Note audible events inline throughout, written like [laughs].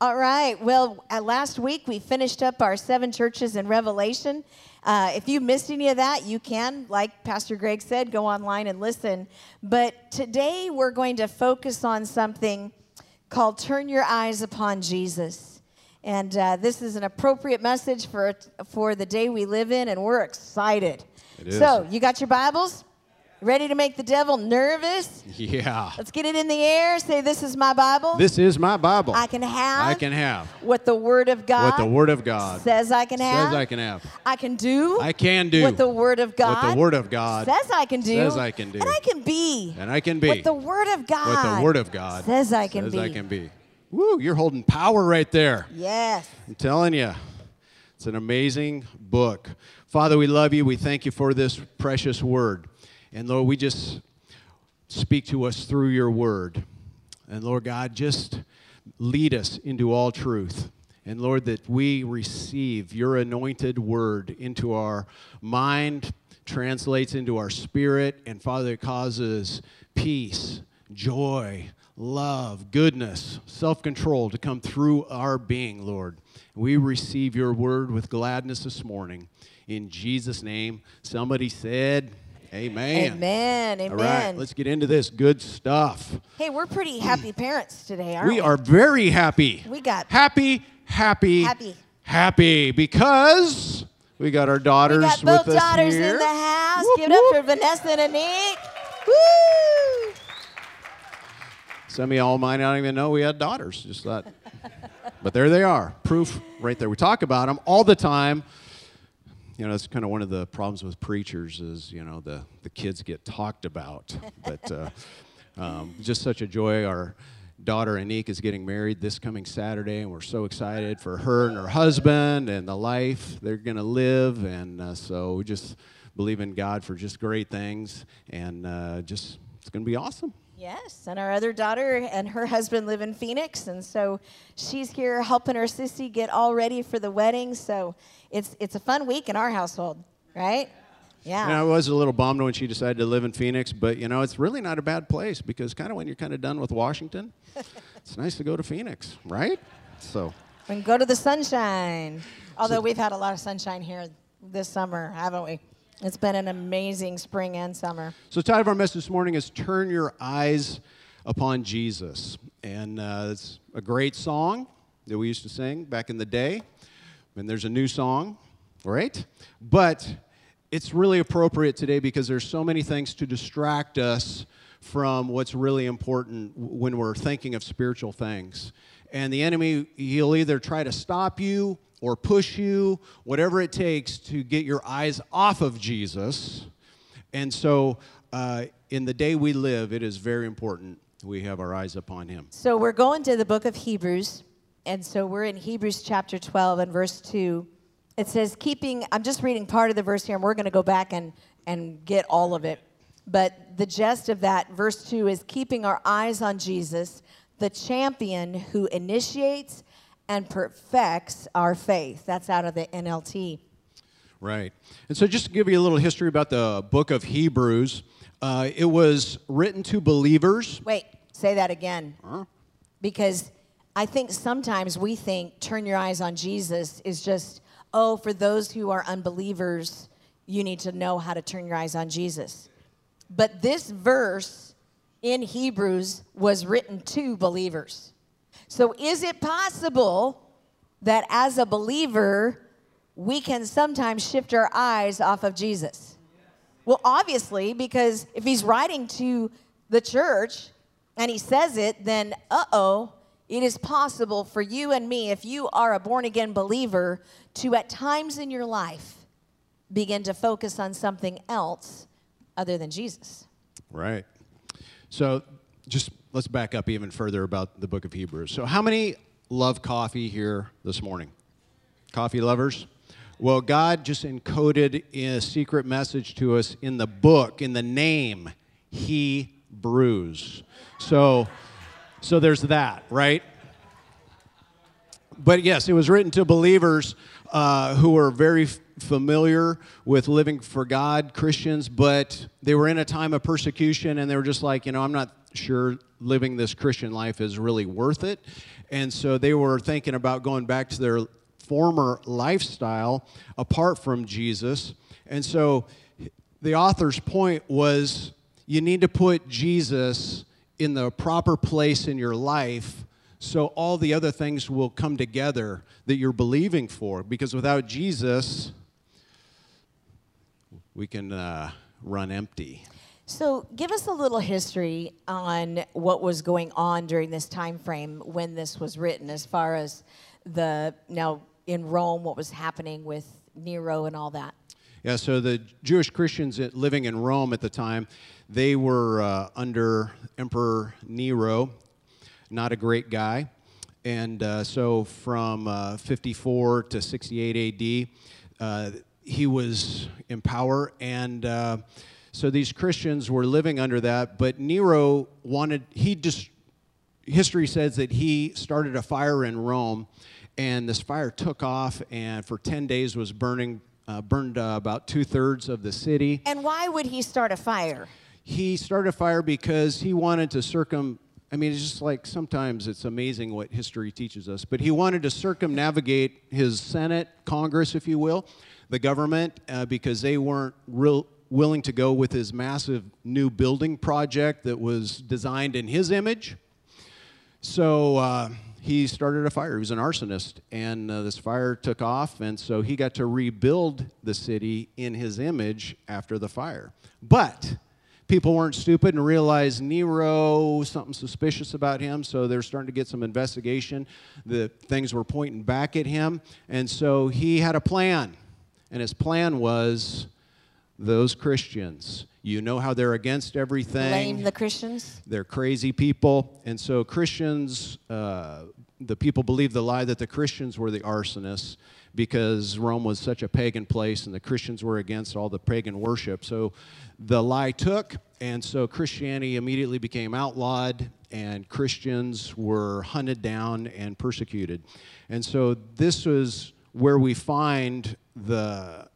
All right. Well, uh, last week we finished up our seven churches in Revelation. Uh, if you missed any of that, you can, like Pastor Greg said, go online and listen. But today we're going to focus on something called Turn Your Eyes Upon Jesus. And uh, this is an appropriate message for, for the day we live in, and we're excited. So, you got your Bibles? Ready to make the devil nervous? Yeah. Let's get it in the air. Say, This is my Bible. This is my Bible. I can have. I can have what the Word of God. what the Word of God says I can have. says I can have. I can do. I can do what the Word of God. what the Word of God says I can do. says I can do. And I can be. And I can be what the Word of God. what the Word of God says I can says be. I can be. Woo, you're holding power right there. Yes. I'm telling you, it's an amazing book. Father, we love you. We thank you for this precious word. And Lord, we just speak to us through your word. And Lord God, just lead us into all truth. And Lord, that we receive your anointed word into our mind, translates into our spirit, and Father, it causes peace, joy, love, goodness, self control to come through our being, Lord. We receive your word with gladness this morning. In Jesus' name, somebody said, Amen. Amen. Amen. All right, let's get into this good stuff. hey, we're pretty happy [clears throat] parents today, aren't we? We are very happy. We got- happy, happy, Happy. happy because we got our daughters We got both daughters here. in the house. Whoop, Give it up for Vanessa and Nick. Woo! Some of y'all might not even know we had daughters. Just thought, [laughs] but there they are, proof right there. We talk about them all the time. You know, that's kind of one of the problems with preachers is you know the the kids get talked about, [laughs] but uh, um, just such a joy. Our daughter Anik is getting married this coming Saturday, and we're so excited for her and her husband and the life they're going to live. And uh, so we just believe in God for just great things, and uh, just it's going to be awesome. Yes, and our other daughter and her husband live in Phoenix, and so she's here helping her sissy get all ready for the wedding. So it's it's a fun week in our household, right? Yeah. You know, I was a little bummed when she decided to live in Phoenix, but you know, it's really not a bad place because kind of when you're kind of done with Washington, [laughs] it's nice to go to Phoenix, right? So, and go to the sunshine. Although we've had a lot of sunshine here this summer, haven't we? It's been an amazing spring and summer. so the title of our message this morning is "Turn Your Eyes Upon Jesus," and uh, it's a great song that we used to sing back in the day. And there's a new song, right? But it's really appropriate today because there's so many things to distract us from what's really important when we're thinking of spiritual things. And the enemy, he'll either try to stop you or push you, whatever it takes to get your eyes off of Jesus. And so, uh, in the day we live, it is very important we have our eyes upon him. So we're going to the book of Hebrews, and so we're in Hebrews chapter 12 and verse 2. It says, keeping, I'm just reading part of the verse here, and we're going to go back and, and get all of it. But the gist of that, verse 2, is keeping our eyes on Jesus, the champion who initiates and perfects our faith. That's out of the NLT. Right. And so, just to give you a little history about the book of Hebrews, uh, it was written to believers. Wait, say that again. Because I think sometimes we think turn your eyes on Jesus is just, oh, for those who are unbelievers, you need to know how to turn your eyes on Jesus. But this verse in Hebrews was written to believers. So is it possible that as a believer, we can sometimes shift our eyes off of Jesus? Well, obviously, because if he's writing to the church and he says it, then uh oh, it is possible for you and me, if you are a born again believer, to at times in your life begin to focus on something else other than Jesus. Right. So, just let's back up even further about the book of Hebrews. So, how many love coffee here this morning? Coffee lovers? Well, God just encoded a secret message to us in the book, in the name, He brews. So, so there's that, right? But yes, it was written to believers uh, who were very familiar with living for God, Christians, but they were in a time of persecution and they were just like, you know, I'm not sure living this Christian life is really worth it. And so they were thinking about going back to their former lifestyle apart from Jesus. And so the author's point was you need to put Jesus in the proper place in your life so all the other things will come together that you're believing for. Because without Jesus, we can uh, run empty. So, give us a little history on what was going on during this time frame when this was written, as far as the now in Rome, what was happening with Nero and all that. Yeah, so the Jewish Christians living in Rome at the time, they were uh, under Emperor Nero, not a great guy. And uh, so from uh, 54 to 68 AD, uh, he was in power. And uh, so these Christians were living under that. But Nero wanted, he just, history says that he started a fire in Rome. And this fire took off and for 10 days was burning, uh, burned uh, about two thirds of the city. And why would he start a fire? He started a fire because he wanted to circum I mean, it's just like sometimes it's amazing what history teaches us. But he wanted to circumnavigate his Senate, Congress, if you will, the government, uh, because they weren't real willing to go with his massive new building project that was designed in his image. So uh, he started a fire. He was an arsonist, and uh, this fire took off, and so he got to rebuild the city in his image after the fire. But people weren't stupid and realized Nero, something suspicious about him, so they're starting to get some investigation. The things were pointing back at him, and so he had a plan. And his plan was those Christians. You know how they're against everything. Blame the Christians? They're crazy people. And so Christians, uh, the people believed the lie that the Christians were the arsonists because Rome was such a pagan place and the Christians were against all the pagan worship. So the lie took, and so Christianity immediately became outlawed, and Christians were hunted down and persecuted. And so this was where we find the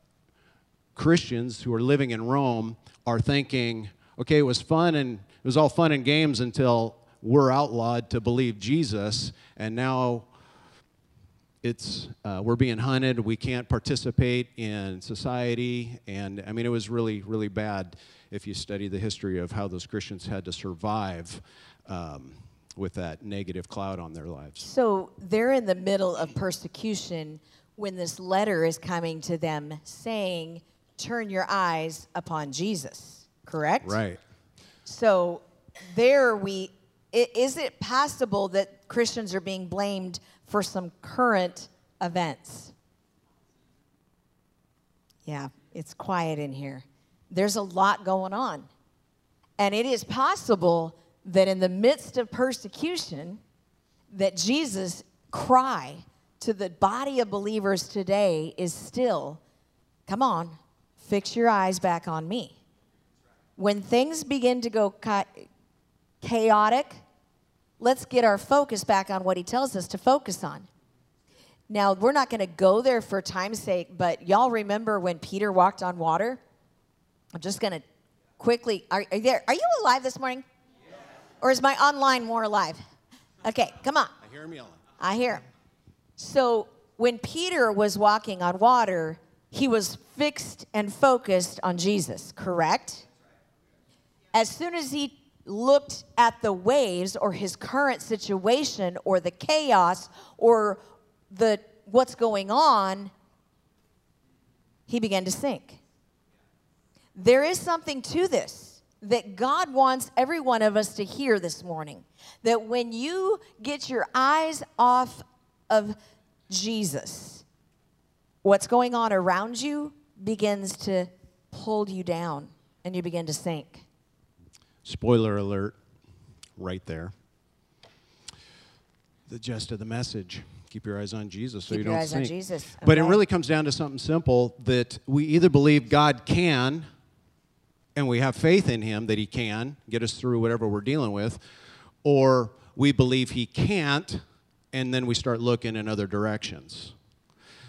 Christians who are living in Rome are thinking, okay, it was fun and it was all fun and games until we're outlawed to believe Jesus, and now it's uh, we're being hunted. We can't participate in society, and I mean it was really really bad if you study the history of how those Christians had to survive. Um, with that negative cloud on their lives. So they're in the middle of persecution when this letter is coming to them saying, Turn your eyes upon Jesus, correct? Right. So there we, is it possible that Christians are being blamed for some current events. Yeah, it's quiet in here. There's a lot going on. And it is possible that in the midst of persecution, that Jesus' cry to the body of believers today is still, come on, fix your eyes back on me. When things begin to go chaotic, let's get our focus back on what he tells us to focus on. Now, we're not going to go there for time's sake, but y'all remember when Peter walked on water? I'm just going to quickly. Are, are, there, are you alive this morning? Yes. Or is my online more alive? Okay, come on. I hear him yelling. I hear him. So, when Peter was walking on water, he was fixed and focused on Jesus, correct? As soon as he looked at the waves or his current situation or the chaos or the what's going on, he began to sink. There is something to this that God wants every one of us to hear this morning. That when you get your eyes off of Jesus, what's going on around you begins to pull you down and you begin to sink. Spoiler alert, right there. The gist of the message. Keep your eyes on Jesus so Keep you your don't eyes sink. on Jesus. Okay. But it really comes down to something simple that we either believe God can and we have faith in him that he can get us through whatever we're dealing with, or we believe he can't and then we start looking in other directions.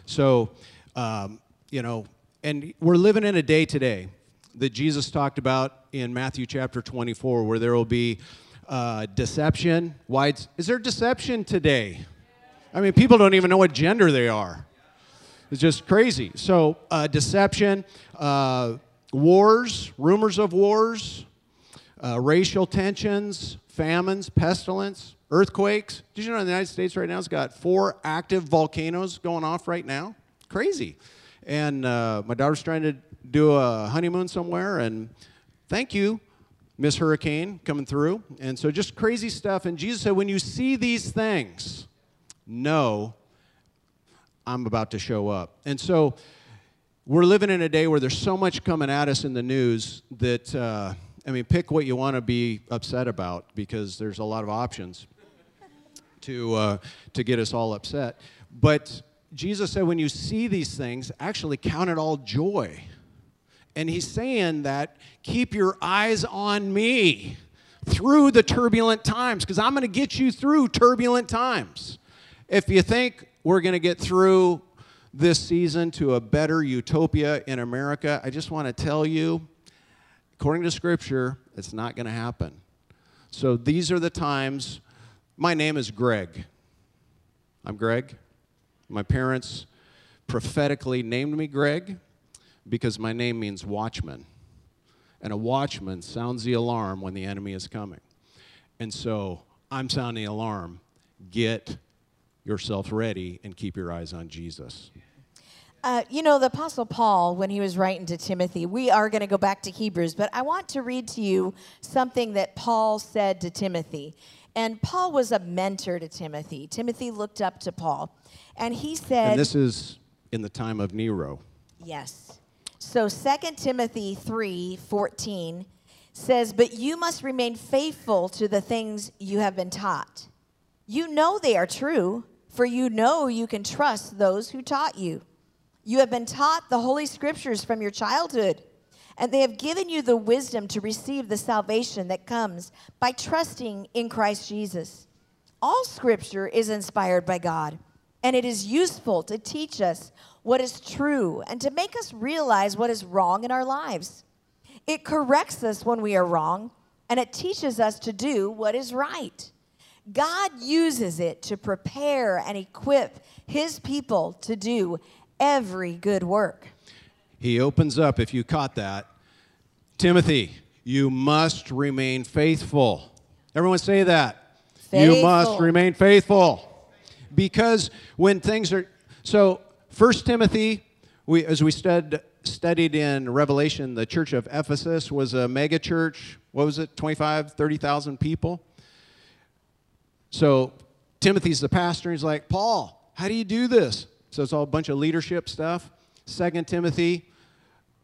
So, um, you know, and we're living in a day today that Jesus talked about in Matthew chapter 24, where there will be uh, deception. Why is there deception today? I mean, people don't even know what gender they are. It's just crazy. So, uh, deception, uh, wars, rumors of wars, uh, racial tensions, famines, pestilence, earthquakes. Did you know the United States right now has got four active volcanoes going off right now? Crazy. And uh, my daughter's trying to do a honeymoon somewhere, and thank you, Miss Hurricane, coming through. And so just crazy stuff. And Jesus said, when you see these things, know I'm about to show up. And so we're living in a day where there's so much coming at us in the news that, uh, I mean, pick what you want to be upset about because there's a lot of options to, uh, to get us all upset. But Jesus said, when you see these things, actually count it all joy. And he's saying that keep your eyes on me through the turbulent times because I'm going to get you through turbulent times. If you think we're going to get through this season to a better utopia in America, I just want to tell you, according to Scripture, it's not going to happen. So these are the times. My name is Greg. I'm Greg. My parents prophetically named me Greg because my name means watchman. And a watchman sounds the alarm when the enemy is coming. And so I'm sounding the alarm. Get yourself ready and keep your eyes on Jesus. Uh, you know, the Apostle Paul, when he was writing to Timothy, we are going to go back to Hebrews, but I want to read to you something that Paul said to Timothy. And Paul was a mentor to Timothy. Timothy looked up to Paul. And he said. And this is in the time of Nero. Yes. So 2 Timothy 3 14 says, But you must remain faithful to the things you have been taught. You know they are true, for you know you can trust those who taught you. You have been taught the Holy Scriptures from your childhood, and they have given you the wisdom to receive the salvation that comes by trusting in Christ Jesus. All Scripture is inspired by God and it is useful to teach us what is true and to make us realize what is wrong in our lives. It corrects us when we are wrong, and it teaches us to do what is right. God uses it to prepare and equip his people to do every good work. He opens up, if you caught that, Timothy, you must remain faithful. Everyone say that. Faithful. You must remain faithful because when things are so First Timothy, we, as we stud, studied in Revelation, the church of Ephesus was a mega church. What was it, 25, 30,000 people? So Timothy's the pastor. He's like, Paul, how do you do this? So it's all a bunch of leadership stuff. Second Timothy,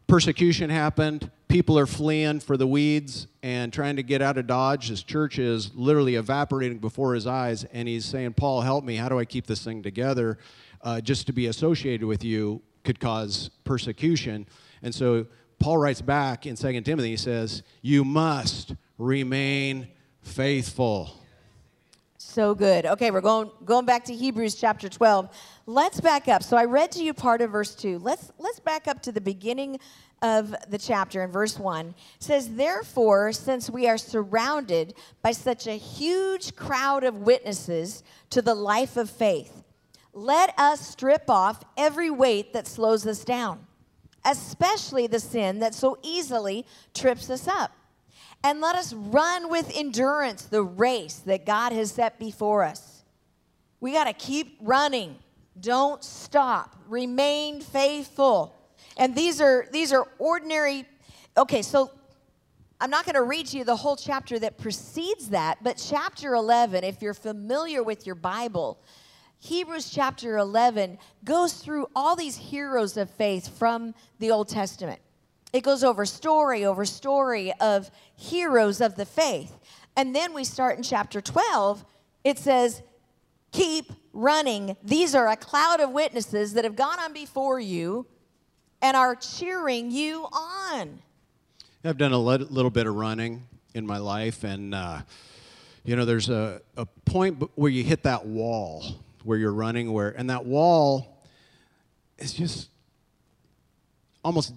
persecution happened. People are fleeing for the weeds and trying to get out of Dodge. His church is literally evaporating before his eyes. And he's saying, Paul, help me. How do I keep this thing together? Uh, just to be associated with you could cause persecution. And so Paul writes back in 2 Timothy, he says, You must remain faithful. So good. Okay, we're going going back to Hebrews chapter 12. Let's back up. So I read to you part of verse 2. Let's let's back up to the beginning of the chapter in verse 1. It says, "Therefore, since we are surrounded by such a huge crowd of witnesses to the life of faith, let us strip off every weight that slows us down, especially the sin that so easily trips us up." and let us run with endurance the race that God has set before us. We got to keep running. Don't stop. Remain faithful. And these are these are ordinary Okay, so I'm not going to read to you the whole chapter that precedes that, but chapter 11, if you're familiar with your Bible, Hebrews chapter 11 goes through all these heroes of faith from the Old Testament. It goes over story over story of heroes of the faith. And then we start in chapter 12. It says, Keep running. These are a cloud of witnesses that have gone on before you and are cheering you on. I've done a little bit of running in my life, and uh, you know, there's a, a point where you hit that wall where you're running, where and that wall is just almost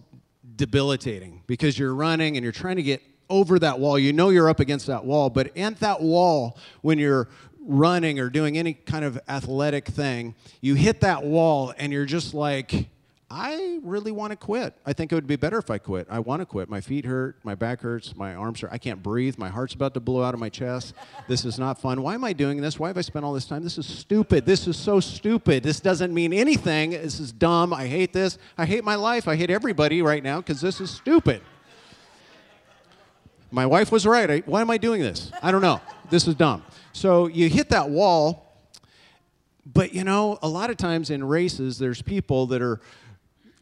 debilitating because you're running and you're trying to get over that wall. You know you're up against that wall, but at that wall, when you're running or doing any kind of athletic thing, you hit that wall and you're just like, I really want to quit. I think it would be better if I quit. I want to quit. My feet hurt, my back hurts, my arms hurt. I can't breathe. My heart's about to blow out of my chest. This is not fun. Why am I doing this? Why have I spent all this time? This is stupid. This is so stupid. This doesn't mean anything. This is dumb. I hate this. I hate my life. I hate everybody right now because this is stupid. My wife was right. I, why am I doing this? I don't know. This is dumb. So you hit that wall, but you know, a lot of times in races, there's people that are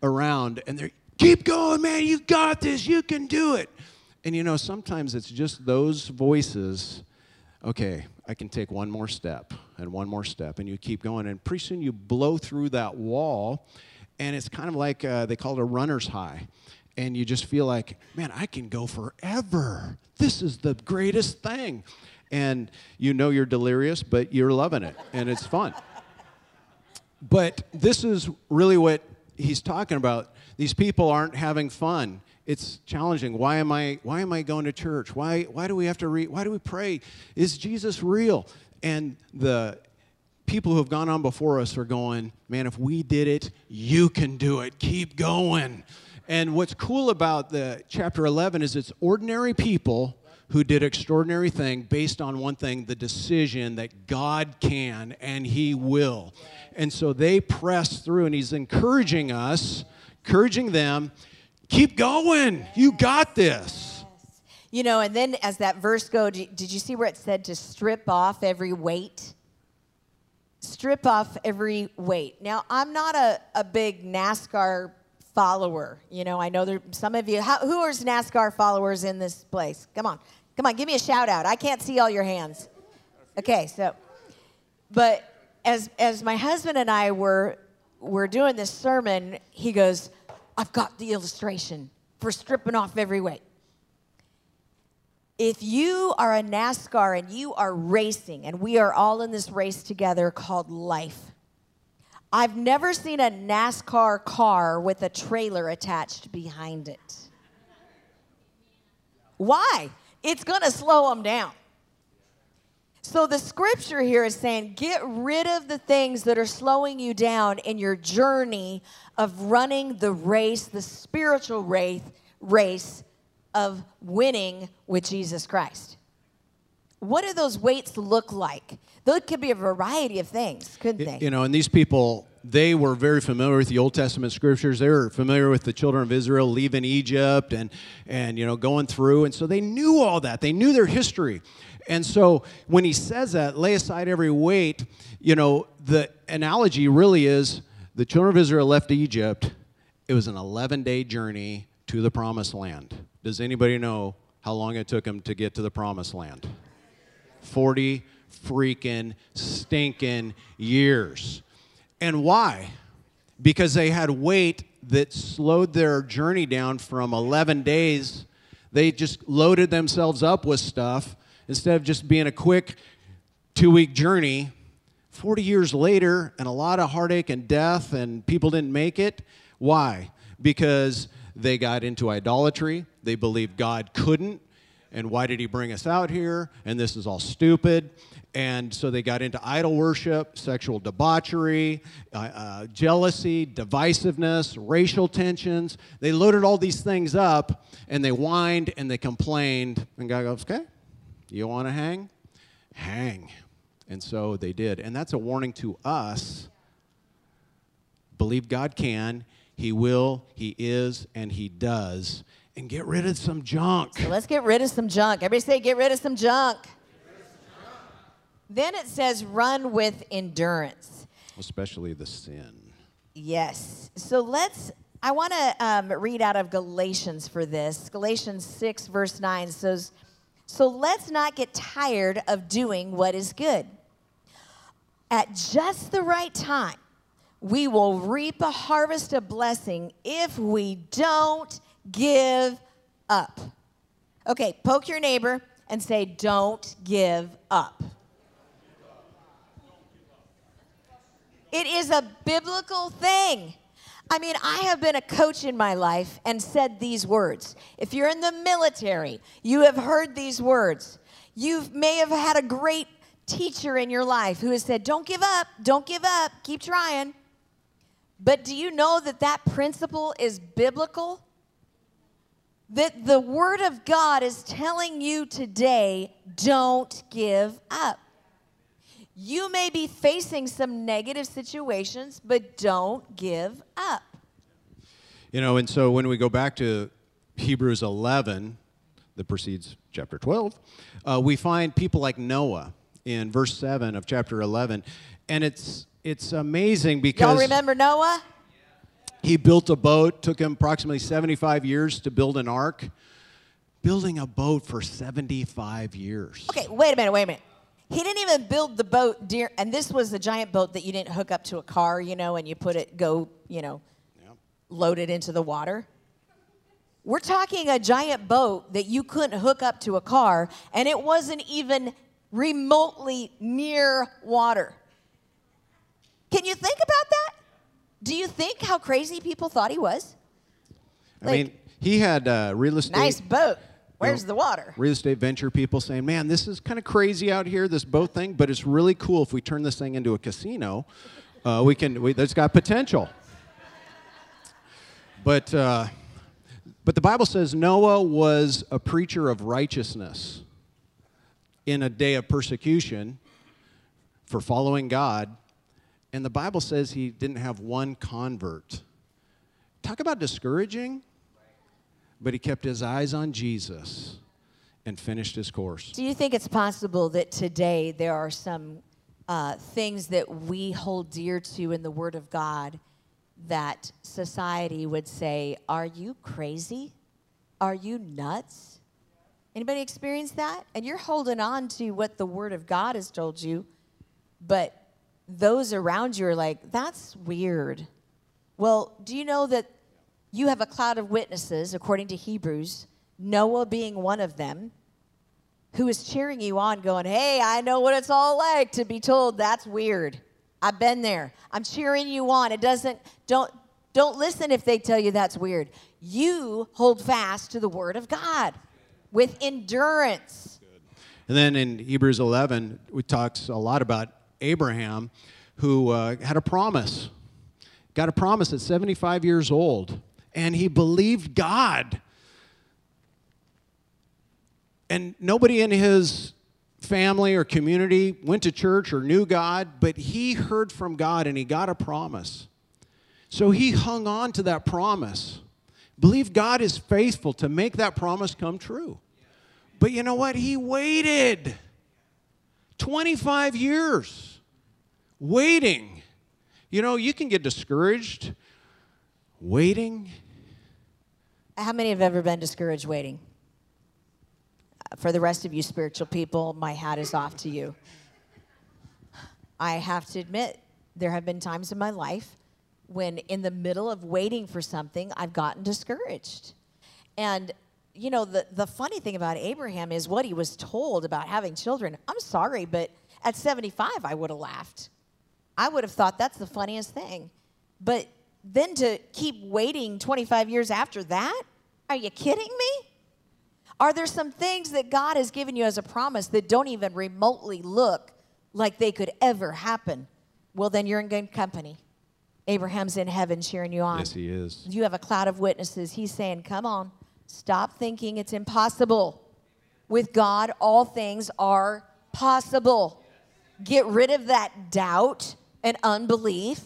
around and they're, keep going, man, you got this, you can do it. And you know, sometimes it's just those voices, okay, I can take one more step and one more step, and you keep going. And pretty soon you blow through that wall, and it's kind of like uh, they call it a runner's high. And you just feel like, man, I can go forever. This is the greatest thing. And you know you're delirious, but you're loving it, and it's fun. But this is really what he's talking about these people aren't having fun. It's challenging. Why am i why am i going to church? Why why do we have to read why do we pray? Is jesus real? And the people who have gone on before us are going man if we did it you can do it. Keep going. And what's cool about the chapter 11 is it's ordinary people who did extraordinary thing based on one thing the decision that god can and he will and so they press through, and he's encouraging us, encouraging them, keep going. You got this. You know, and then as that verse go, did you see where it said to strip off every weight? Strip off every weight. Now, I'm not a, a big NASCAR follower. You know, I know there some of you. How, who are NASCAR followers in this place? Come on, come on, give me a shout out. I can't see all your hands. Okay, so, but as as my husband and I were were doing this sermon, he goes, "I've got the illustration for stripping off every weight." If you are a NASCAR and you are racing, and we are all in this race together called life, I've never seen a NASCAR car with a trailer attached behind it. Why? It's going to slow them down. So the scripture here is saying get rid of the things that are slowing you down in your journey of running the race, the spiritual race, race of winning with Jesus Christ. What do those weights look like? Those could be a variety of things, couldn't they? You know, and these people, they were very familiar with the Old Testament scriptures. They were familiar with the children of Israel leaving Egypt and, and you know, going through. And so they knew all that. They knew their history. And so when he says that, lay aside every weight, you know, the analogy really is the children of Israel left Egypt. It was an 11 day journey to the promised land. Does anybody know how long it took them to get to the promised land? 40 freaking stinking years. And why? Because they had weight that slowed their journey down from 11 days. They just loaded themselves up with stuff instead of just being a quick two week journey, 40 years later, and a lot of heartache and death, and people didn't make it. Why? Because they got into idolatry. They believed God couldn't. And why did he bring us out here? And this is all stupid. And so they got into idol worship, sexual debauchery, uh, uh, jealousy, divisiveness, racial tensions. They loaded all these things up and they whined and they complained. And God goes, okay, you want to hang? Hang. And so they did. And that's a warning to us. Believe God can, He will, He is, and He does. And get rid of some junk. So let's get rid of some junk. Everybody say, get rid of some junk. Then it says, run with endurance. Especially the sin. Yes. So let's, I want to um, read out of Galatians for this. Galatians 6, verse 9 says, so let's not get tired of doing what is good. At just the right time, we will reap a harvest of blessing if we don't give up. Okay, poke your neighbor and say, Don't give up. It is a biblical thing. I mean, I have been a coach in my life and said these words. If you're in the military, you have heard these words. You may have had a great teacher in your life who has said, Don't give up, don't give up, keep trying. But do you know that that principle is biblical? That the Word of God is telling you today, don't give up. You may be facing some negative situations, but don't give up. You know, and so when we go back to Hebrews 11, that precedes chapter 12, uh, we find people like Noah in verse 7 of chapter 11. And it's, it's amazing because. Y'all remember Noah? He built a boat, took him approximately 75 years to build an ark. Building a boat for 75 years. Okay, wait a minute, wait a minute. He didn't even build the boat, dear, and this was a giant boat that you didn't hook up to a car, you know, and you put it, go, you know, Yep. load it into the water. We're talking a giant boat that you couldn't hook up to a car, and it wasn't even remotely near water. Can you think about that? Do you think how crazy people thought he was? I mean, he had uh, real estate. Nice boat. Where's the water? Real estate venture people saying, man, this is kind of crazy out here, this boat thing, but it's really cool if we turn this thing into a casino. Uh, we can, we, that's got potential. But, uh, but the Bible says Noah was a preacher of righteousness in a day of persecution for following God. And the Bible says he didn't have one convert. Talk about discouraging. But he kept his eyes on Jesus and finished his course. Do you think it's possible that today there are some uh, things that we hold dear to in the Word of God that society would say, "Are you crazy? Are you nuts?" Anybody experience that? And you're holding on to what the Word of God has told you, but those around you are like, "That's weird." Well, do you know that you have a cloud of witnesses, according to Hebrews, Noah being one of them, who is cheering you on, going, Hey, I know what it's all like to be told that's weird. I've been there. I'm cheering you on. It doesn't, don't, don't listen if they tell you that's weird. You hold fast to the word of God with endurance. And then in Hebrews 11, we talks a lot about Abraham, who uh, had a promise, got a promise at 75 years old, and he believed God. And nobody in his family or community went to church or knew God, but he heard from God and he got a promise. So he hung on to that promise. Believe God is faithful to make that promise come true. But you know what? He waited 25 years waiting. You know, you can get discouraged waiting. How many have ever been discouraged waiting? For the rest of you spiritual people, my hat is off to you. I have to admit, there have been times in my life when, in the middle of waiting for something, I've gotten discouraged. And, you know, the, the funny thing about Abraham is what he was told about having children. I'm sorry, but at 75, I would have laughed. I would have thought that's the funniest thing. But then to keep waiting 25 years after that? Are you kidding me? Are there some things that God has given you as a promise that don't even remotely look like they could ever happen? Well, then you're in good company. Abraham's in heaven cheering you on. Yes, he is. You have a cloud of witnesses. He's saying, Come on, stop thinking it's impossible. With God, all things are possible. Get rid of that doubt and unbelief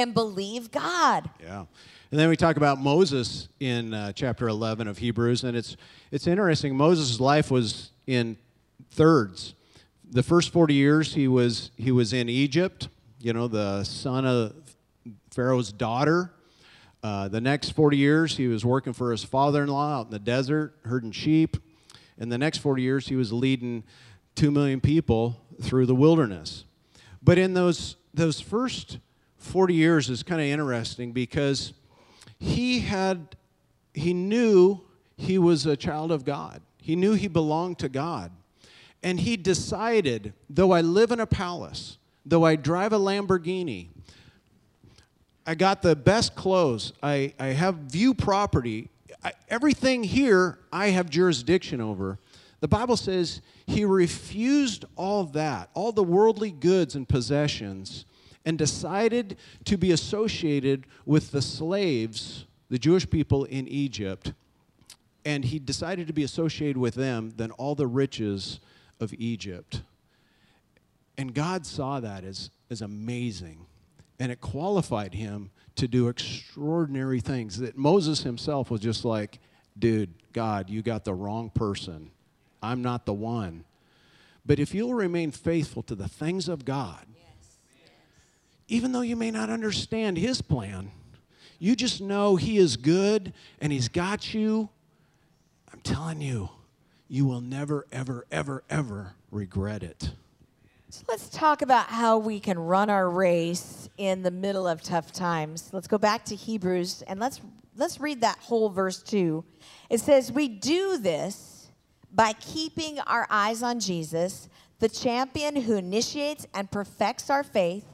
and believe God. Yeah. And then we talk about Moses in uh, chapter 11 of Hebrews, and it's, it's interesting. Moses' life was in thirds. The first 40 years he was, he was in Egypt, you know, the son of Pharaoh's daughter. Uh, the next 40 years he was working for his father in law out in the desert, herding sheep. And the next 40 years he was leading 2 million people through the wilderness. But in those, those first 40 years is kind of interesting because he had he knew he was a child of God. He knew he belonged to God. And he decided, though I live in a palace, though I drive a Lamborghini, I got the best clothes. I, I have view property. I, everything here I have jurisdiction over. The Bible says he refused all that, all the worldly goods and possessions, and decided to be associated with the slaves, the Jewish people in Egypt. And he decided to be associated with them than all the riches of Egypt. And God saw that as, as amazing. And it qualified him to do extraordinary things that Moses himself was just like, dude, God, you got the wrong person. I'm not the one. But if you'll remain faithful to the things of God, even though you may not understand His plan, you just know He is good and He's got you. I'm telling you, you will never, ever, ever, ever regret it. So let's talk about how we can run our race in the middle of tough times. Let's go back to Hebrews and let's let's read that whole verse 2. It says, "We do this by keeping our eyes on Jesus, the champion who initiates and perfects our faith,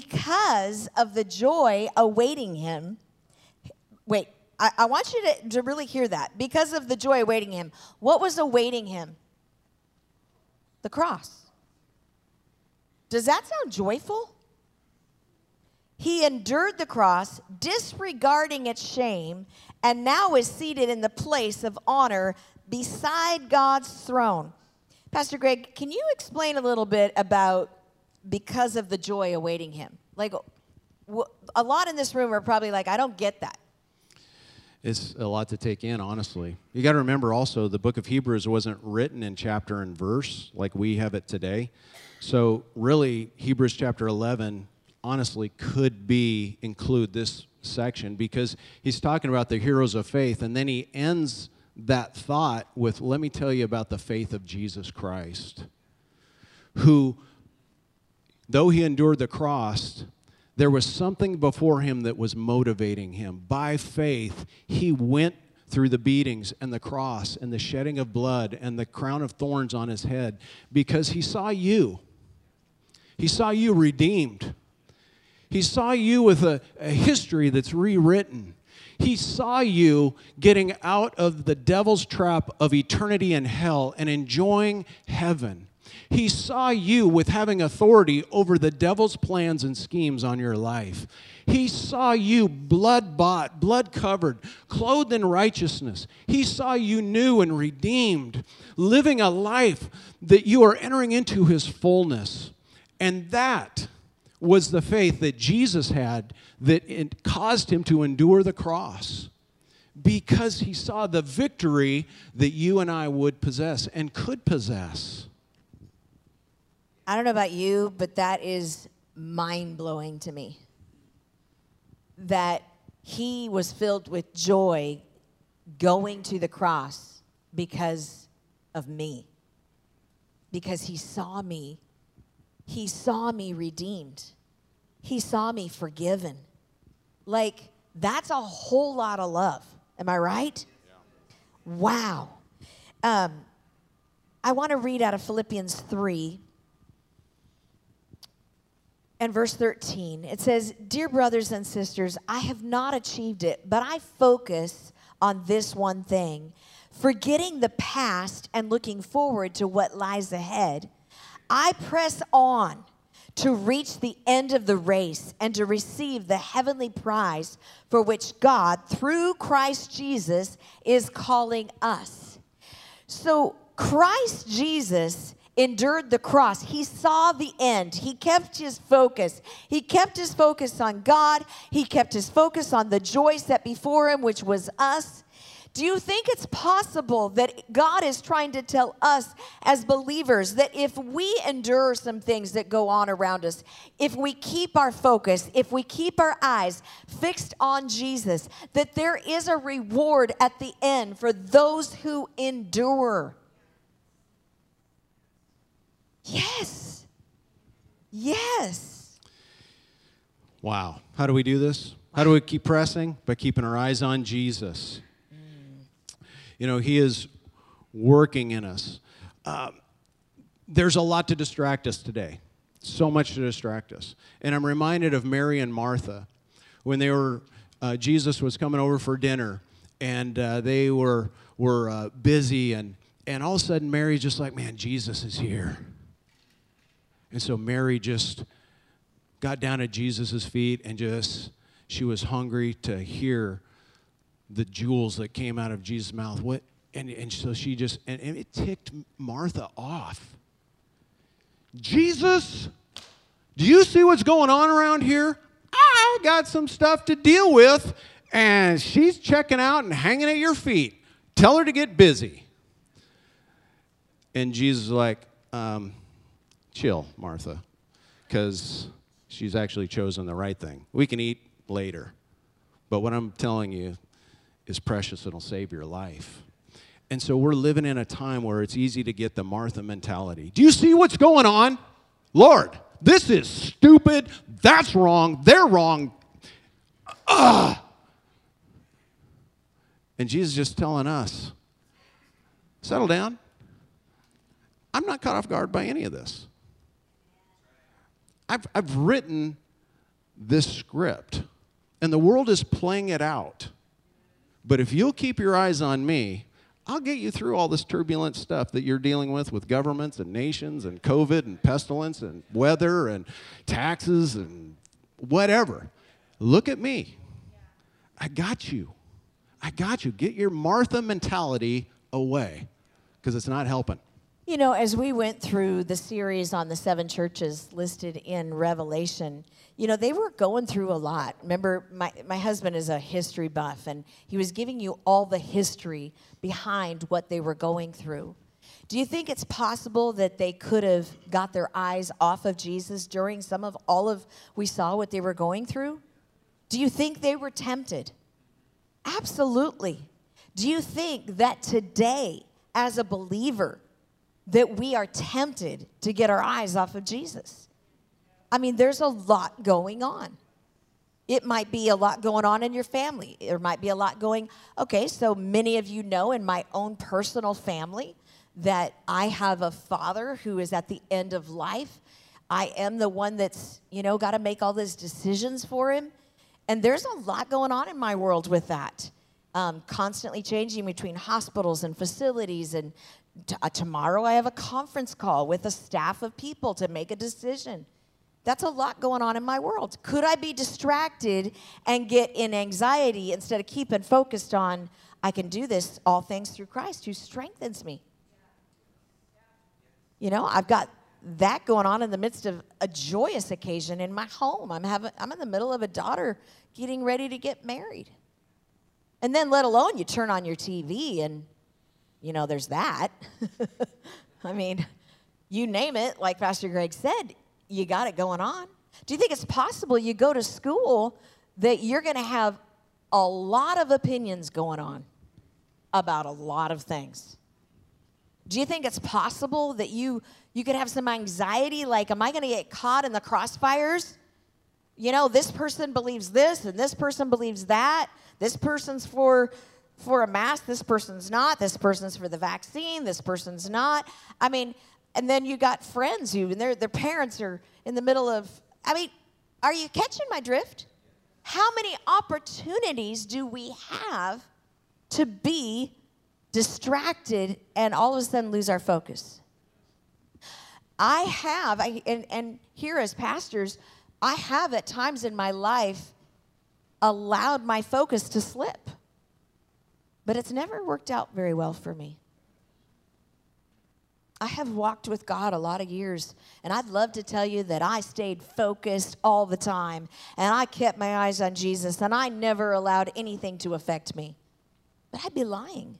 because of the joy awaiting him." Wait, I, I want you to, to really hear that. Because of the joy awaiting him. What was awaiting him? The cross. Does that sound joyful? He endured the cross, disregarding its shame, and now is seated in the place of honor beside God's throne. Pastor Greg, can you explain a little bit about because of the joy awaiting him? Like, a lot in this room are probably like, I don't get that. It's a lot to take in, honestly. You got to remember also, the book of Hebrews wasn't written in chapter and verse like we have it today. So, really, Hebrews chapter 11 honestly could be include this section because he's talking about the heroes of faith and then he ends that thought with let me tell you about the faith of Jesus Christ who though he endured the cross there was something before him that was motivating him by faith he went through the beatings and the cross and the shedding of blood and the crown of thorns on his head because he saw you he saw you redeemed. He saw you with a, a history that's rewritten. He saw you getting out of the devil's trap of eternity in hell and enjoying heaven. He saw you with having authority over the devil's plans and schemes on your life. He saw you blood bought, blood covered, clothed in righteousness. He saw you new and redeemed, living a life that you are entering into his fullness. And that was the faith that Jesus had that it caused him to endure the cross because he saw the victory that you and I would possess and could possess. I don't know about you, but that is mind blowing to me. That he was filled with joy going to the cross because of me, because he saw me he saw me redeemed. He saw me forgiven. Like, that's a whole lot of love. Am I right? Yeah. Wow. Um, I want to read out of Philippians 3 and verse 13. It says, Dear brothers and sisters, I have not achieved it, but I focus on this one thing, forgetting the past and looking forward to what lies ahead. I press on to reach the end of the race and to receive the heavenly prize for which God, through Christ Jesus, is calling us. So, Christ Jesus endured the cross. He saw the end. He kept his focus. He kept his focus on God. He kept his focus on the joy set before him, which was us. Do you think it's possible that God is trying to tell us as believers that if we endure some things that go on around us, if we keep our focus, if we keep our eyes fixed on Jesus, that there is a reward at the end for those who endure? Yes. Yes. Wow. How do we do this? How do we keep pressing? By keeping our eyes on Jesus. You know, He is working in us. Uh, there's a lot to distract us today, so much to distract us. And I'm reminded of Mary and Martha when they were, uh, Jesus was coming over for dinner, and uh, they were were uh, busy, and and all of a sudden Mary's just like, man, Jesus is here. And so Mary just got down at Jesus' feet and just she was hungry to hear the jewels that came out of Jesus' mouth. What and, and so she just and, and it ticked Martha off. Jesus, do you see what's going on around here? I got some stuff to deal with, and she's checking out and hanging at your feet. Tell her to get busy. And Jesus is like, um, chill, Martha, because she's actually chosen the right thing. We can eat later. But what I'm telling you is precious and will save your life. And so we're living in a time where it's easy to get the Martha mentality. Do you see what's going on? Lord, this is stupid. That's wrong. They're wrong. Ugh. And Jesus is just telling us settle down. I'm not caught off guard by any of this. I've, I've written this script, and the world is playing it out. But if you'll keep your eyes on me, I'll get you through all this turbulent stuff that you're dealing with with governments and nations and COVID and pestilence and weather and taxes and whatever. Look at me. I got you. I got you. Get your Martha mentality away because it's not helping. You know, as we went through the series on the seven churches listed in Revelation, you know, they were going through a lot. Remember, my, my husband is a history buff, and he was giving you all the history behind what they were going through. Do you think it's possible that they could have got their eyes off of Jesus during some of all of we saw what they were going through? Do you think they were tempted? Absolutely. Do you think that today, as a believer, that we are tempted to get our eyes off of Jesus. I mean, there's a lot going on. It might be a lot going on in your family. There might be a lot going. Okay, so many of you know in my own personal family that I have a father who is at the end of life. I am the one that's, you know, got to make all those decisions for him. And there's a lot going on in my world with that. Um, constantly changing between hospitals and facilities and T- uh, tomorrow I have a conference call with a staff of people to make a decision. That's a lot going on in my world. Could I be distracted and get in anxiety instead of keeping focused on, I can do this, all things through Christ who strengthens me? You know, I've got that going on in the midst of a joyous occasion in my home. I'm, having, I'm in the middle of a daughter getting ready to get married. And then, let alone, you turn on your TV and you know, there's that. [laughs] I mean, you name it, like Pastor Greg said, you got it going on. Do you think it's possible you go to school that you're going to have a lot of opinions going on about a lot of things? Do you think it's possible that you you could have some anxiety like am I going to get caught in the crossfires? You know, this person believes this and this person believes that. This person's for for a mask, this person's not, this person's for the vaccine, this person's not. I mean, and then you got friends who, and their, their parents are in the middle of, I mean, are you catching my drift? How many opportunities do we have to be distracted and all of a sudden lose our focus? I have, I, and, and here as pastors, I have at times in my life allowed my focus to slip. But it's never worked out very well for me. I have walked with God a lot of years, and I'd love to tell you that I stayed focused all the time, and I kept my eyes on Jesus, and I never allowed anything to affect me. But I'd be lying.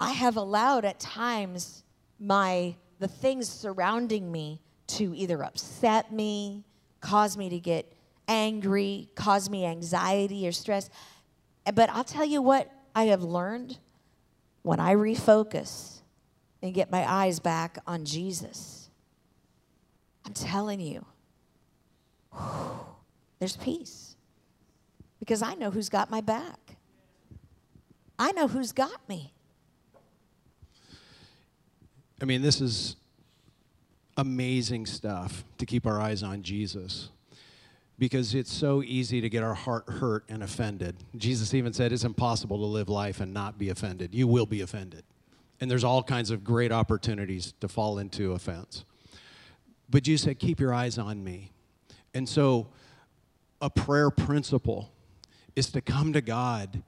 I have allowed at times my the things surrounding me to either upset me, cause me to get angry, cause me anxiety or stress. But I'll tell you what I have learned when I refocus and get my eyes back on Jesus. I'm telling you, there's peace because I know who's got my back. I know who's got me. I mean, this is amazing stuff to keep our eyes on Jesus because it's so easy to get our heart hurt and offended. Jesus even said it's impossible to live life and not be offended. You will be offended. And there's all kinds of great opportunities to fall into offense. But Jesus said, Keep your eyes on me. And so, a prayer principle is to come to God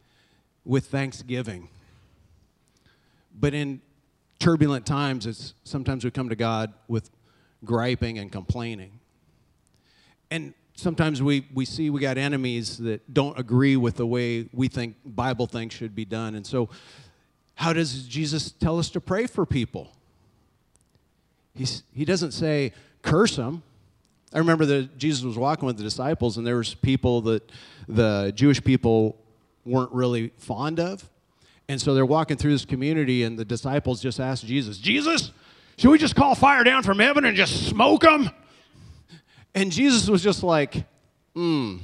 with thanksgiving. But in turbulent times, it's sometimes we come to God with griping and complaining. And sometimes we, we see we got enemies that don't agree with the way we think Bible things should be done. And so, how does Jesus tell us to pray for people? He's, he doesn't say, curse them. I remember that Jesus was walking with the disciples, and there was people that the Jewish people weren't really fond of. And so they're walking through this community, and the disciples just asked Jesus, Jesus, should we just call fire down from heaven and just smoke them? And Jesus was just like, hmm,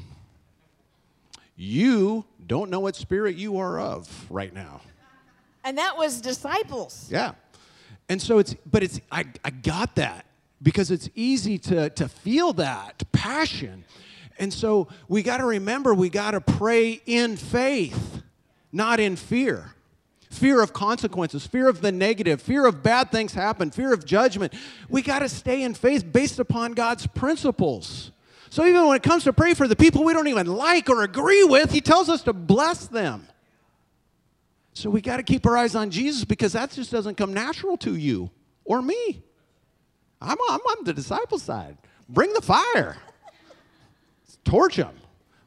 you don't know what spirit you are of right now. And that was disciples. Yeah. And so it's, but it's, I, I got that because it's easy to, to feel that passion. And so we got to remember we got to pray in faith, not in fear. Fear of consequences, fear of the negative, fear of bad things happen, fear of judgment. We got to stay in faith based upon God's principles. So even when it comes to pray for the people we don't even like or agree with, He tells us to bless them. So we got to keep our eyes on Jesus because that just doesn't come natural to you or me. I'm, I'm on the disciple side. Bring the fire, torch them.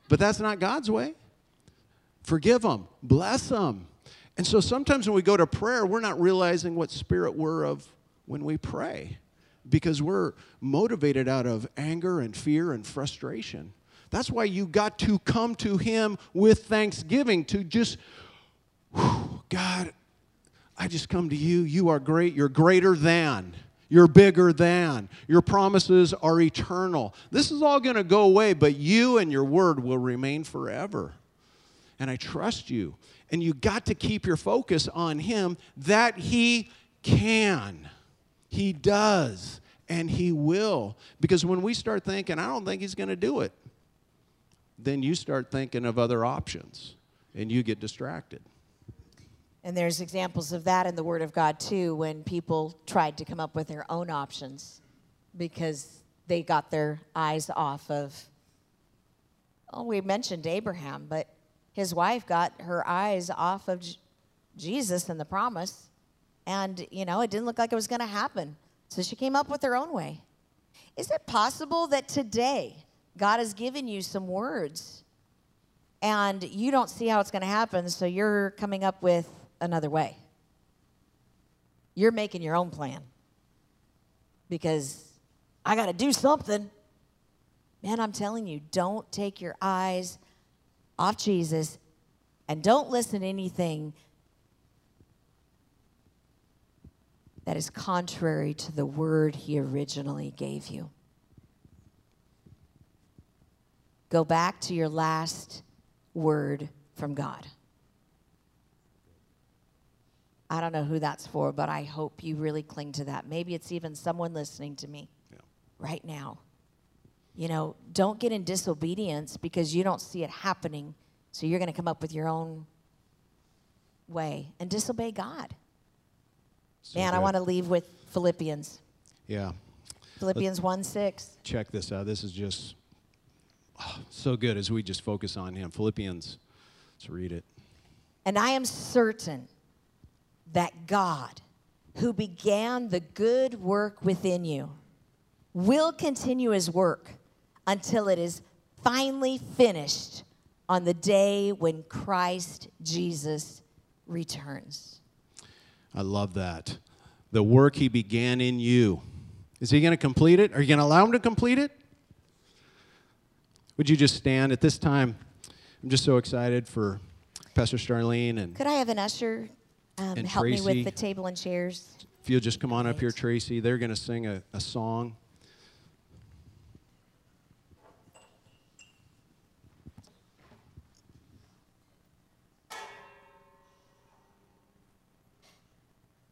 But that's not God's way. Forgive them, bless them. And so sometimes when we go to prayer, we're not realizing what spirit we're of when we pray because we're motivated out of anger and fear and frustration. That's why you got to come to Him with thanksgiving to just, God, I just come to you. You are great. You're greater than. You're bigger than. Your promises are eternal. This is all going to go away, but you and your word will remain forever. And I trust you. And you got to keep your focus on Him that He can. He does. And He will. Because when we start thinking, I don't think He's going to do it, then you start thinking of other options and you get distracted. And there's examples of that in the Word of God too, when people tried to come up with their own options because they got their eyes off of. Oh, we mentioned Abraham, but his wife got her eyes off of Jesus and the promise, and you know it didn't look like it was going to happen. So she came up with her own way. Is it possible that today God has given you some words and you don't see how it's going to happen, so you're coming up with another way. You're making your own plan because I got to do something. Man, I'm telling you, don't take your eyes off Jesus and don't listen to anything that is contrary to the word he originally gave you. Go back to your last word from God. I don't know who that's for, but I hope you really cling to that. Maybe it's even someone listening to me Yeah. right now. You know, don't get in disobedience because you don't see it happening. So you're going to come up with your own way and disobey God. So Man, I want to leave with Philippians. Yeah. Philippians 1 6. check this out. This is just oh, so good as we just focus on Him. Philippians, let's read it. And I am certain that God, who began the good work within you, will continue his work until it is finally finished on the day when Christ Jesus returns. I love that. The work He began in you. Is He going to complete it? Are you going to allow Him to complete it? Would you just stand at this time? I'm just so excited for Pastor Starlene, and Could I have an usher um, help me with the table and chairs? if you'll just come on up here, Tracy, they're going to sing a, a song.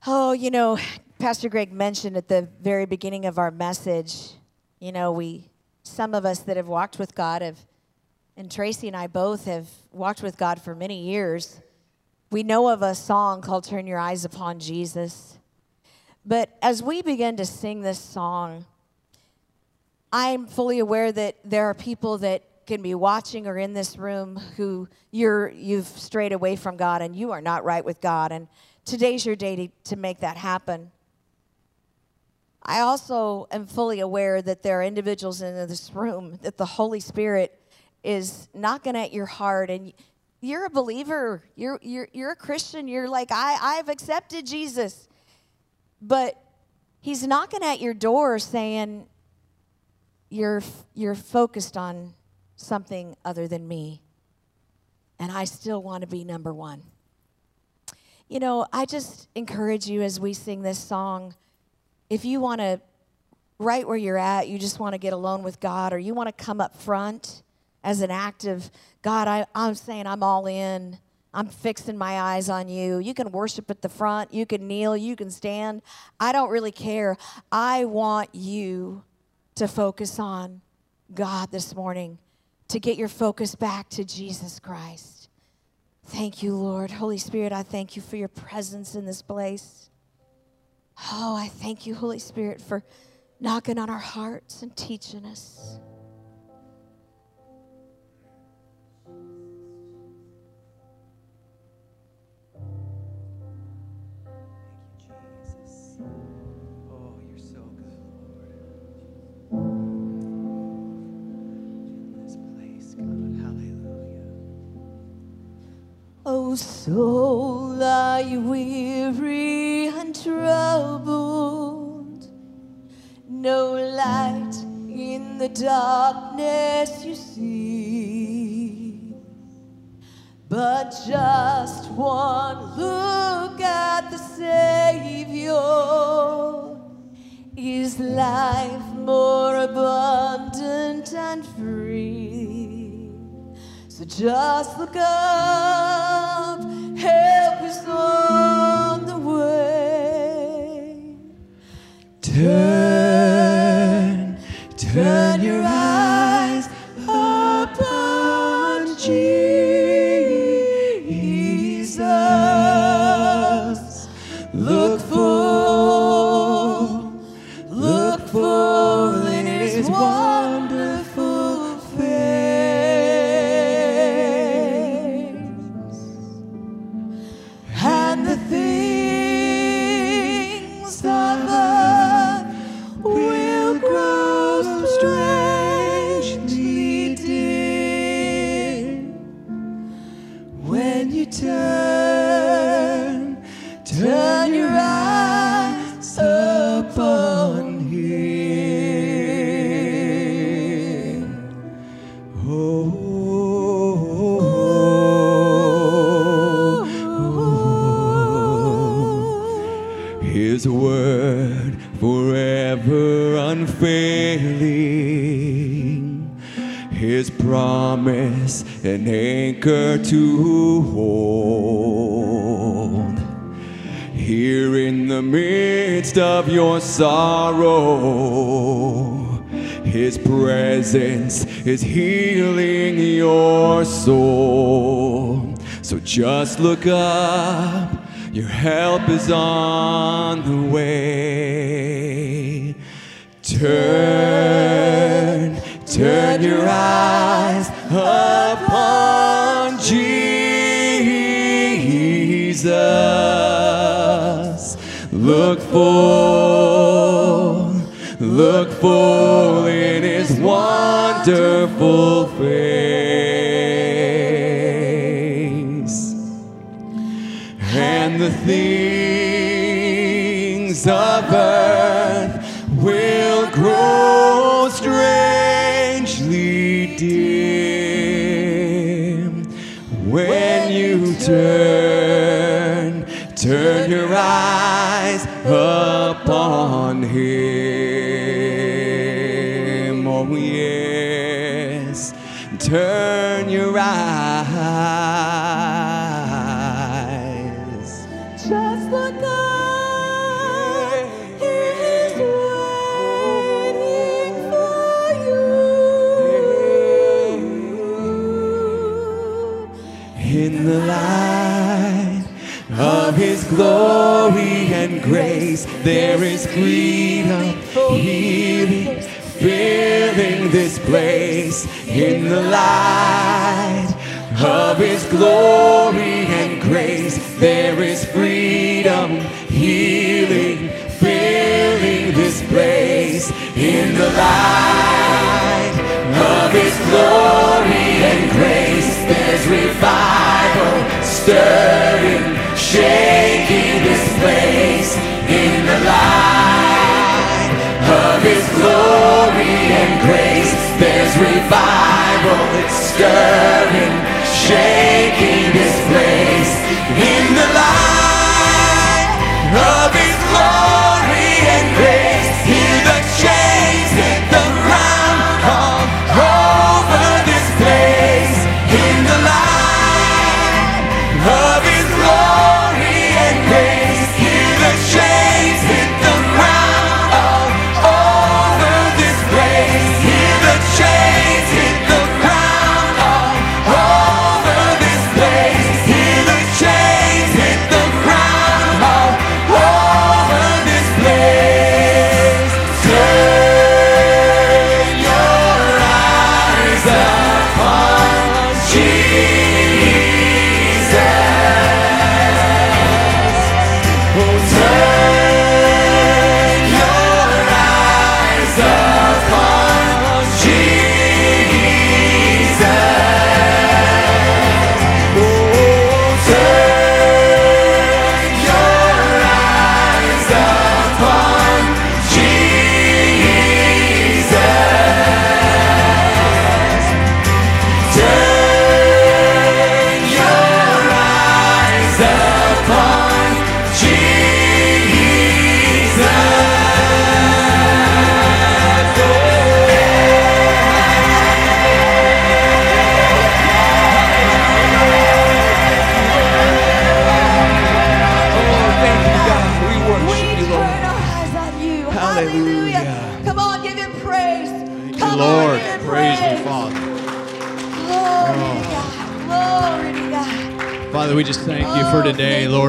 Oh, you know, Pastor Greg mentioned at the very beginning of our message, you know, we some of us that have walked with God have, and Tracy and I both have walked with God for many years. We know of a song called Turn Your Eyes Upon Jesus. But as we begin to sing this song, I'm fully aware that there are people that can be watching or in this room who you're you've strayed away from God and you are not right with God and today's your day to, to make that happen. I also am fully aware that there are individuals in this room that the Holy Spirit is knocking at your heart and you're a believer. You're, you're, you're a Christian. You're like, I, I've accepted Jesus. But he's knocking at your door saying, you're, you're focused on something other than me. And I still want to be number one. You know, I just encourage you as we sing this song if you want to, right where you're at, you just want to get alone with God, or you want to come up front as an act of God, I, I'm saying I'm all in. I'm fixing my eyes on you. You can worship at the front. You can kneel. You can stand. I don't really care. I want you to focus on God this morning, to get your focus back to Jesus Christ. Thank you, Lord. Holy Spirit, I thank you for your presence in this place. Oh, I thank you, Holy Spirit, for knocking on our hearts and teaching us. Oh, soul, are you weary and troubled? No light in the darkness you see, but just one look at the Savior is life more abundant and free. So just look up, help is on the way. Turn, His word forever unfailing. His promise an anchor to hold. Here in the midst of your sorrow, His presence is healing your soul. So just look up, your help is on the way. Turn, turn your eyes upon Jesus. Look for, look for in His wonderful face the things of earth will grow strangely dim when you turn, turn your eyes upon Him. There is freedom, healing, filling this place in the light of His glory and grace. There is freedom, healing, filling this place in the light of His glory and grace. There's revival stirring, shaking Revival, it's stirring, shaking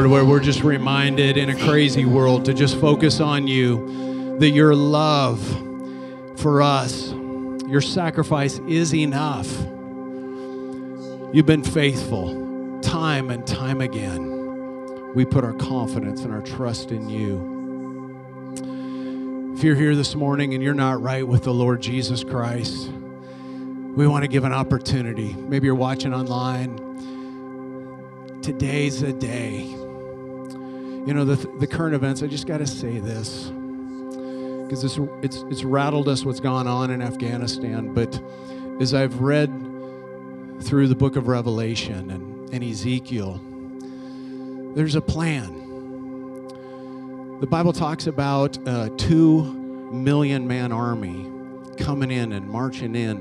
Lord, where we're just reminded in a crazy world to just focus on you, that your love for us, your sacrifice is enough. You've been faithful time and time again. We put our confidence and our trust in you. If you're here this morning and you're not right with the Lord Jesus Christ, we want to give an opportunity. Maybe you're watching online today's the day. You know, the, the current events, I just got to say this because it's, it's, it's rattled us what's gone on in Afghanistan. But as I've read through the book of Revelation and, and Ezekiel, there's a plan. The Bible talks about a two million man army coming in and marching in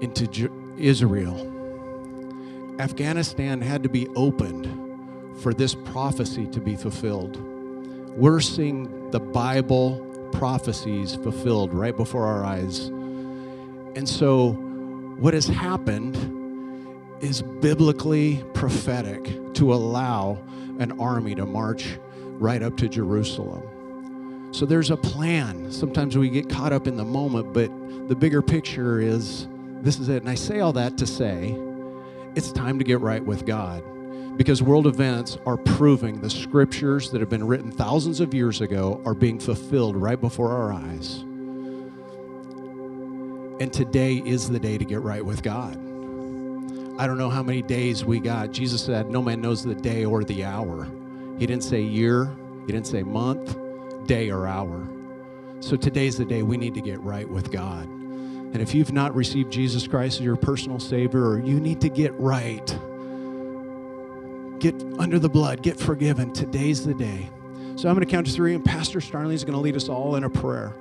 into Israel. Afghanistan had to be opened for this prophecy to be fulfilled. We're seeing the Bible prophecies fulfilled right before our eyes. And so, what has happened is biblically prophetic to allow an army to march right up to Jerusalem. So, there's a plan. Sometimes we get caught up in the moment, but the bigger picture is this is it. And I say all that to say, it's time to get right with God because world events are proving the scriptures that have been written thousands of years ago are being fulfilled right before our eyes. And today is the day to get right with God. I don't know how many days we got. Jesus said, No man knows the day or the hour. He didn't say year, he didn't say month, day, or hour. So today's the day we need to get right with God. And if you've not received Jesus Christ as your personal Savior, or you need to get right, get under the blood, get forgiven, today's the day. So I'm going to count to three, and Pastor Starlene is going to lead us all in a prayer.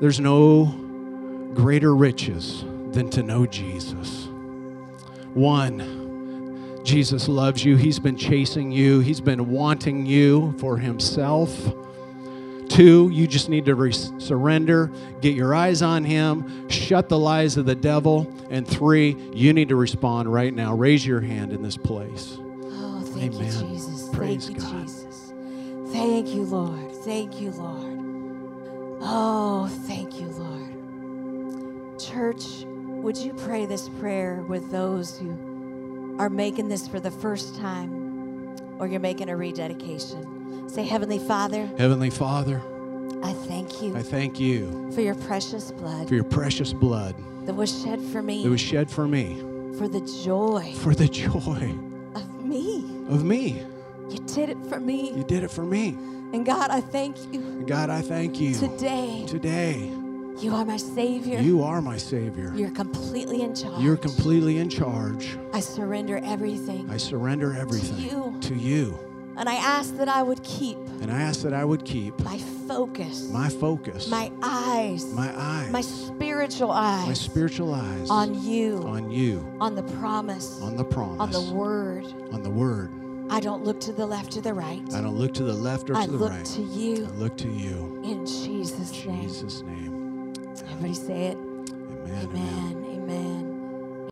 There's no greater riches than to know Jesus. One, Jesus loves you. He's been chasing you, He's been wanting you for Himself. Two, you just need to re- surrender, get your eyes on Him, shut the lies of the devil. And three, you need to respond right now. Raise your hand in this place. Oh, thank Amen. you, Jesus. Praise thank you, God. Jesus. Thank you, Lord. Thank you, Lord. Oh, thank you, Lord. Church, would you pray this prayer with those who are making this for the first time or you're making a rededication? Say, Heavenly Father, Heavenly Father, I thank you I thank you for your precious blood for your precious blood that was shed for me, that was shed for me, for the joy for the joy of me. of me. You did it for me. You did it for me. And God, I thank you. And God, I thank you. Today, Today, you are my Savior. you are my Savior. You're completely in charge. You're completely in charge. I surrender everything I surrender everything to you. to you. And I ask that I would keep And I ask that I would keep my focus, my focus, my eyes, my eyes, my spiritual eyes my spiritual eyes on you, on you, on the promise, on the promise, on the word. on the word. I don't look to the left or the right. I don't look to the left or I to the look right. to you I look to you. in Jesus' In name. Jesus' name. Everybody say it. Amen. Amen. Amen.